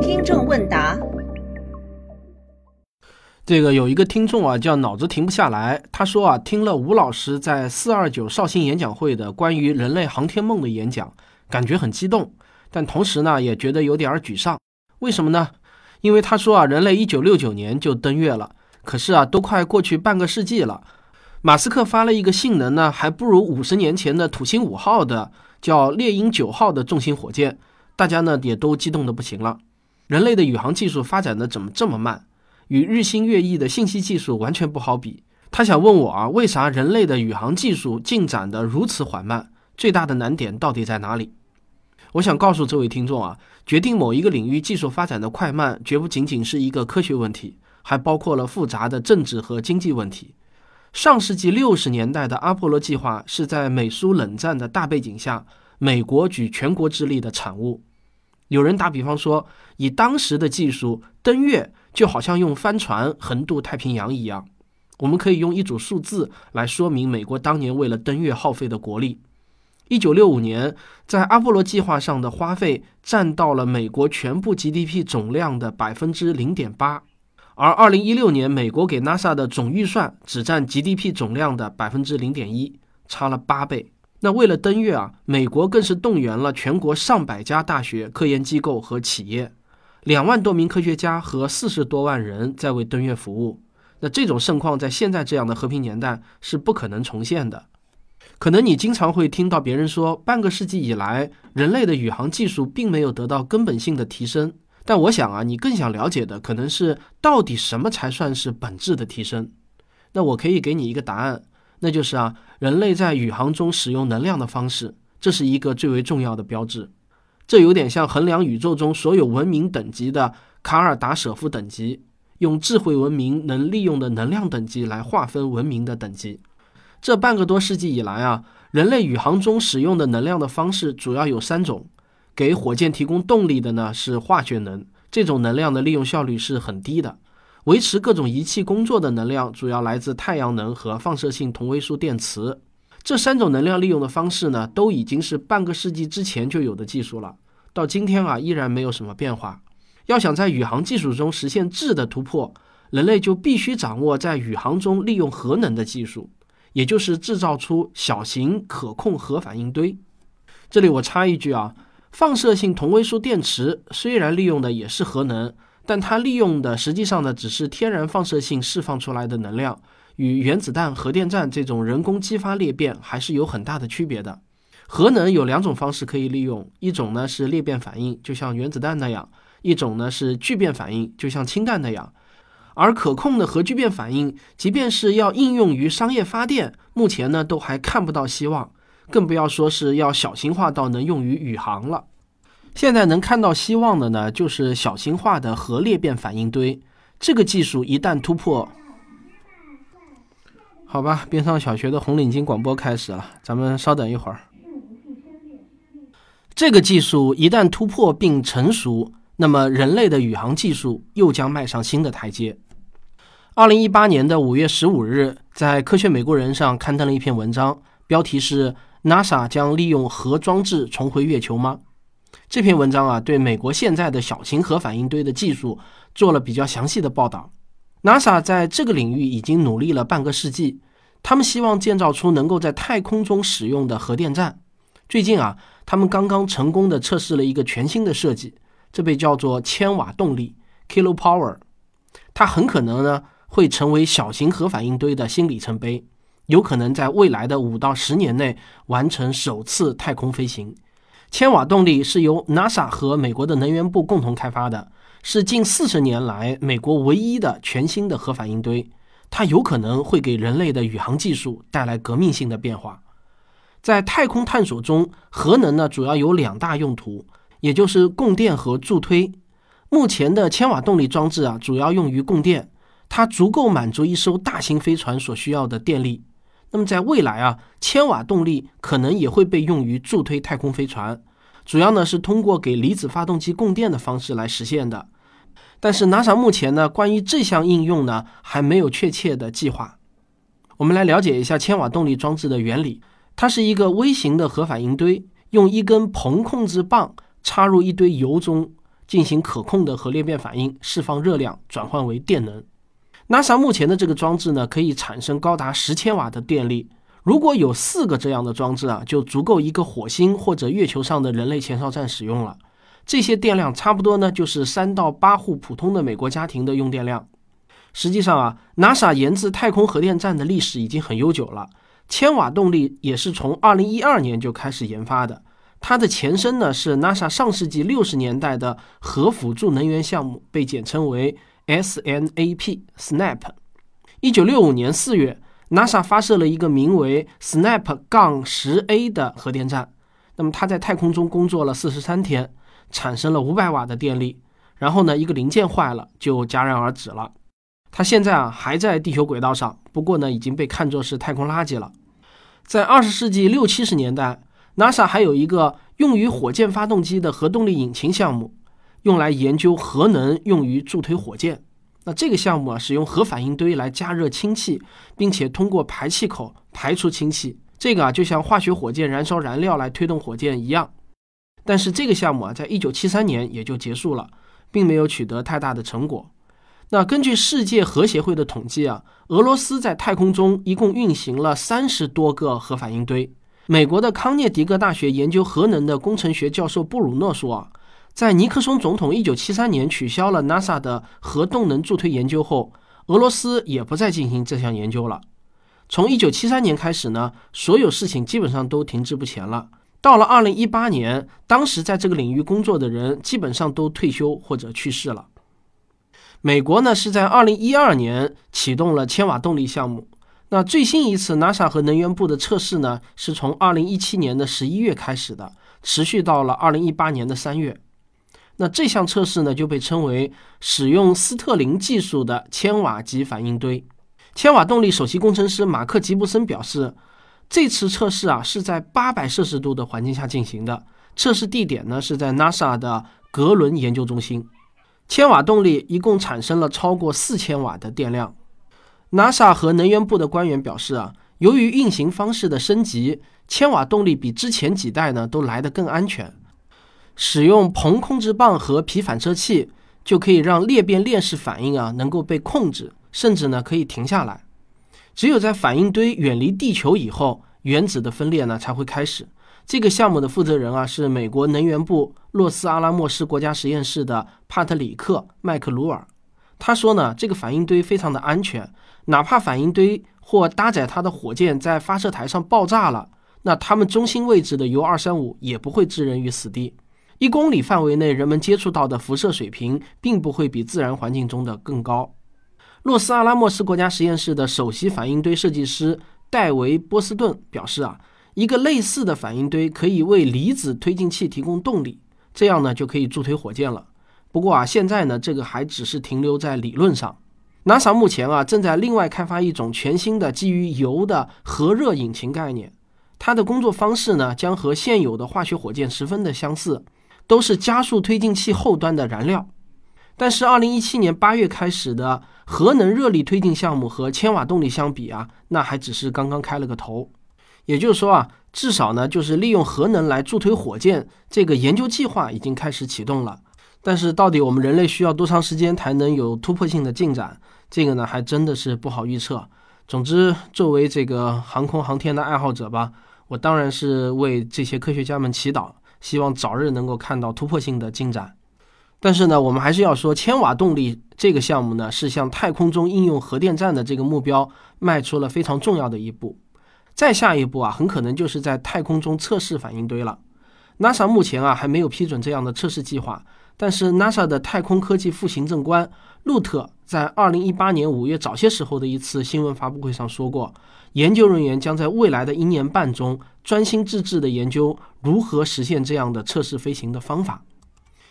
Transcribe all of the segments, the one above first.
听众问答：这个有一个听众啊，叫脑子停不下来。他说啊，听了吴老师在四二九绍兴演讲会的关于人类航天梦的演讲，感觉很激动，但同时呢，也觉得有点沮丧。为什么呢？因为他说啊，人类一九六九年就登月了，可是啊，都快过去半个世纪了。马斯克发了一个性能呢，还不如五十年前的土星五号的叫猎鹰九号的重型火箭，大家呢也都激动的不行了。人类的宇航技术发展的怎么这么慢？与日新月异的信息技术完全不好比。他想问我啊，为啥人类的宇航技术进展的如此缓慢？最大的难点到底在哪里？我想告诉这位听众啊，决定某一个领域技术发展的快慢，绝不仅仅是一个科学问题，还包括了复杂的政治和经济问题。上世纪六十年代的阿波罗计划是在美苏冷战的大背景下，美国举全国之力的产物。有人打比方说，以当时的技术登月就好像用帆船横渡太平洋一样。我们可以用一组数字来说明美国当年为了登月耗费的国力。一九六五年，在阿波罗计划上的花费占到了美国全部 GDP 总量的百分之零点八，而二零一六年美国给 NASA 的总预算只占 GDP 总量的百分之零点一，差了八倍。那为了登月啊，美国更是动员了全国上百家大学、科研机构和企业，两万多名科学家和四十多万人在为登月服务。那这种盛况在现在这样的和平年代是不可能重现的。可能你经常会听到别人说，半个世纪以来，人类的宇航技术并没有得到根本性的提升。但我想啊，你更想了解的可能是到底什么才算是本质的提升。那我可以给你一个答案，那就是啊，人类在宇航中使用能量的方式，这是一个最为重要的标志。这有点像衡量宇宙中所有文明等级的卡尔达舍夫等级，用智慧文明能利用的能量等级来划分文明的等级。这半个多世纪以来啊，人类宇航中使用的能量的方式主要有三种。给火箭提供动力的呢是化学能，这种能量的利用效率是很低的。维持各种仪器工作的能量主要来自太阳能和放射性同位素电池。这三种能量利用的方式呢，都已经是半个世纪之前就有的技术了，到今天啊依然没有什么变化。要想在宇航技术中实现质的突破，人类就必须掌握在宇航中利用核能的技术。也就是制造出小型可控核反应堆。这里我插一句啊，放射性同位素电池虽然利用的也是核能，但它利用的实际上呢只是天然放射性释放出来的能量，与原子弹、核电站这种人工激发裂变还是有很大的区别的。核能有两种方式可以利用，一种呢是裂变反应，就像原子弹那样；一种呢是聚变反应，就像氢弹那样。而可控的核聚变反应，即便是要应用于商业发电，目前呢都还看不到希望，更不要说是要小型化到能用于宇航了。现在能看到希望的呢，就是小型化的核裂变反应堆。这个技术一旦突破，好吧，边上小学的红领巾广播开始了，咱们稍等一会儿。这个技术一旦突破并成熟。那么，人类的宇航技术又将迈上新的台阶。二零一八年的五月十五日，在《科学美国人》上刊登了一篇文章，标题是 “NASA 将利用核装置重回月球吗？”这篇文章啊，对美国现在的小型核反应堆的技术做了比较详细的报道。NASA 在这个领域已经努力了半个世纪，他们希望建造出能够在太空中使用的核电站。最近啊，他们刚刚成功的测试了一个全新的设计。这被叫做千瓦动力 （kilo power），它很可能呢会成为小型核反应堆的新里程碑，有可能在未来的五到十年内完成首次太空飞行。千瓦动力是由 NASA 和美国的能源部共同开发的，是近四十年来美国唯一的全新的核反应堆。它有可能会给人类的宇航技术带来革命性的变化。在太空探索中，核能呢主要有两大用途。也就是供电和助推。目前的千瓦动力装置啊，主要用于供电，它足够满足一艘大型飞船所需要的电力。那么在未来啊，千瓦动力可能也会被用于助推太空飞船，主要呢是通过给离子发动机供电的方式来实现的。但是 NASA 目前呢，关于这项应用呢，还没有确切的计划。我们来了解一下千瓦动力装置的原理，它是一个微型的核反应堆，用一根硼控制棒。插入一堆油中，进行可控的核裂变反应，释放热量转换为电能。NASA 目前的这个装置呢，可以产生高达十千瓦的电力。如果有四个这样的装置啊，就足够一个火星或者月球上的人类前哨站使用了。这些电量差不多呢，就是三到八户普通的美国家庭的用电量。实际上啊，NASA 研制太空核电站的历史已经很悠久了。千瓦动力也是从二零一二年就开始研发的。它的前身呢是 NASA 上世纪六十年代的核辅助能源项目，被简称为 SNAP SNAP，。一九六五年四月，NASA 发射了一个名为 SNAP- 杠十 A 的核电站。那么它在太空中工作了四十三天，产生了五百瓦的电力。然后呢，一个零件坏了，就戛然而止了。它现在啊还在地球轨道上，不过呢已经被看作是太空垃圾了。在二十世纪六七十年代，NASA 还有一个用于火箭发动机的核动力引擎项目，用来研究核能用于助推火箭。那这个项目啊，使用核反应堆来加热氢气，并且通过排气口排出氢气。这个啊，就像化学火箭燃烧燃料来推动火箭一样。但是这个项目啊，在一九七三年也就结束了，并没有取得太大的成果。那根据世界核协会的统计啊，俄罗斯在太空中一共运行了三十多个核反应堆。美国的康涅狄格大学研究核能的工程学教授布鲁诺说啊。在尼克松总统1973年取消了 NASA 的核动能助推研究后，俄罗斯也不再进行这项研究了。从1973年开始呢，所有事情基本上都停滞不前了。到了2018年，当时在这个领域工作的人基本上都退休或者去世了。美国呢是在2012年启动了千瓦动力项目。那最新一次 NASA 和能源部的测试呢，是从2017年的11月开始的，持续到了2018年的3月。那这项测试呢，就被称为使用斯特林技术的千瓦级反应堆。千瓦动力首席工程师马克吉布森表示，这次测试啊是在八百摄氏度的环境下进行的。测试地点呢是在 NASA 的格伦研究中心。千瓦动力一共产生了超过四千瓦的电量。NASA 和能源部的官员表示啊，由于运行方式的升级，千瓦动力比之前几代呢都来得更安全。使用硼控制棒和皮反射器，就可以让裂变链式反应啊能够被控制，甚至呢可以停下来。只有在反应堆远离地球以后，原子的分裂呢才会开始。这个项目的负责人啊是美国能源部洛斯阿拉莫斯国家实验室的帕特里克麦克鲁尔。他说呢，这个反应堆非常的安全，哪怕反应堆或搭载它的火箭在发射台上爆炸了，那它们中心位置的铀二三五也不会置人于死地。一公里范围内，人们接触到的辐射水平并不会比自然环境中的更高。洛斯阿拉莫斯国家实验室的首席反应堆设计师戴维·波斯顿表示：“啊，一个类似的反应堆可以为离子推进器提供动力，这样呢就可以助推火箭了。不过啊，现在呢这个还只是停留在理论上。NASA 目前啊正在另外开发一种全新的基于油的核热引擎概念，它的工作方式呢将和现有的化学火箭十分的相似。”都是加速推进器后端的燃料，但是二零一七年八月开始的核能热力推进项目和千瓦动力相比啊，那还只是刚刚开了个头。也就是说啊，至少呢，就是利用核能来助推火箭这个研究计划已经开始启动了。但是到底我们人类需要多长时间才能有突破性的进展，这个呢，还真的是不好预测。总之，作为这个航空航天的爱好者吧，我当然是为这些科学家们祈祷。希望早日能够看到突破性的进展，但是呢，我们还是要说，千瓦动力这个项目呢，是向太空中应用核电站的这个目标迈出了非常重要的一步。再下一步啊，很可能就是在太空中测试反应堆了。NASA 目前啊还没有批准这样的测试计划，但是 NASA 的太空科技副行政官路特在2018年5月早些时候的一次新闻发布会上说过。研究人员将在未来的一年半中专心致志地研究如何实现这样的测试飞行的方法。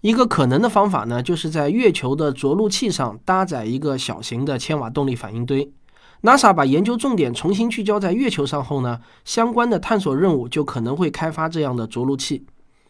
一个可能的方法呢，就是在月球的着陆器上搭载一个小型的千瓦动力反应堆。NASA 把研究重点重新聚焦在月球上后呢，相关的探索任务就可能会开发这样的着陆器。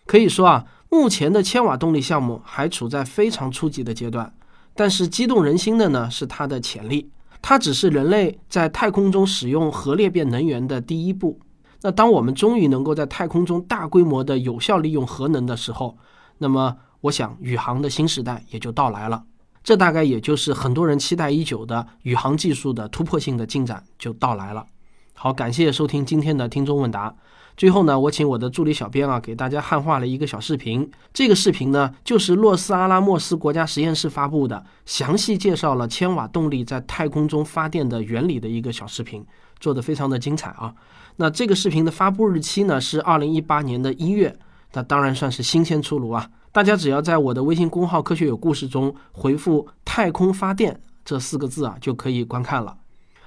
可以说啊，目前的千瓦动力项目还处在非常初级的阶段，但是激动人心的呢，是它的潜力。它只是人类在太空中使用核裂变能源的第一步。那当我们终于能够在太空中大规模的有效利用核能的时候，那么我想宇航的新时代也就到来了。这大概也就是很多人期待已久的宇航技术的突破性的进展就到来了。好，感谢收听今天的听众问答。最后呢，我请我的助理小编啊，给大家汉化了一个小视频。这个视频呢，就是洛斯阿拉莫斯国家实验室发布的，详细介绍了千瓦动力在太空中发电的原理的一个小视频，做的非常的精彩啊。那这个视频的发布日期呢是二零一八年的一月，那当然算是新鲜出炉啊。大家只要在我的微信公号“科学有故事”中回复“太空发电”这四个字啊，就可以观看了。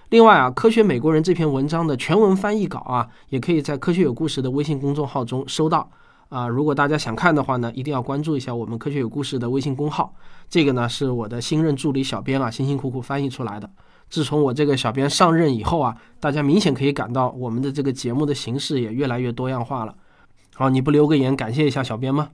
另外啊，科学美国人这篇文章的全文翻译稿啊，也可以在“科学有故事”的微信公众号中收到啊。如果大家想看的话呢，一定要关注一下我们“科学有故事”的微信公号。这个呢，是我的新任助理小编啊，辛辛苦苦翻译出来的。自从我这个小编上任以后啊，大家明显可以感到我们的这个节目的形式也越来越多样化了。好，你不留个言感谢一下小编吗？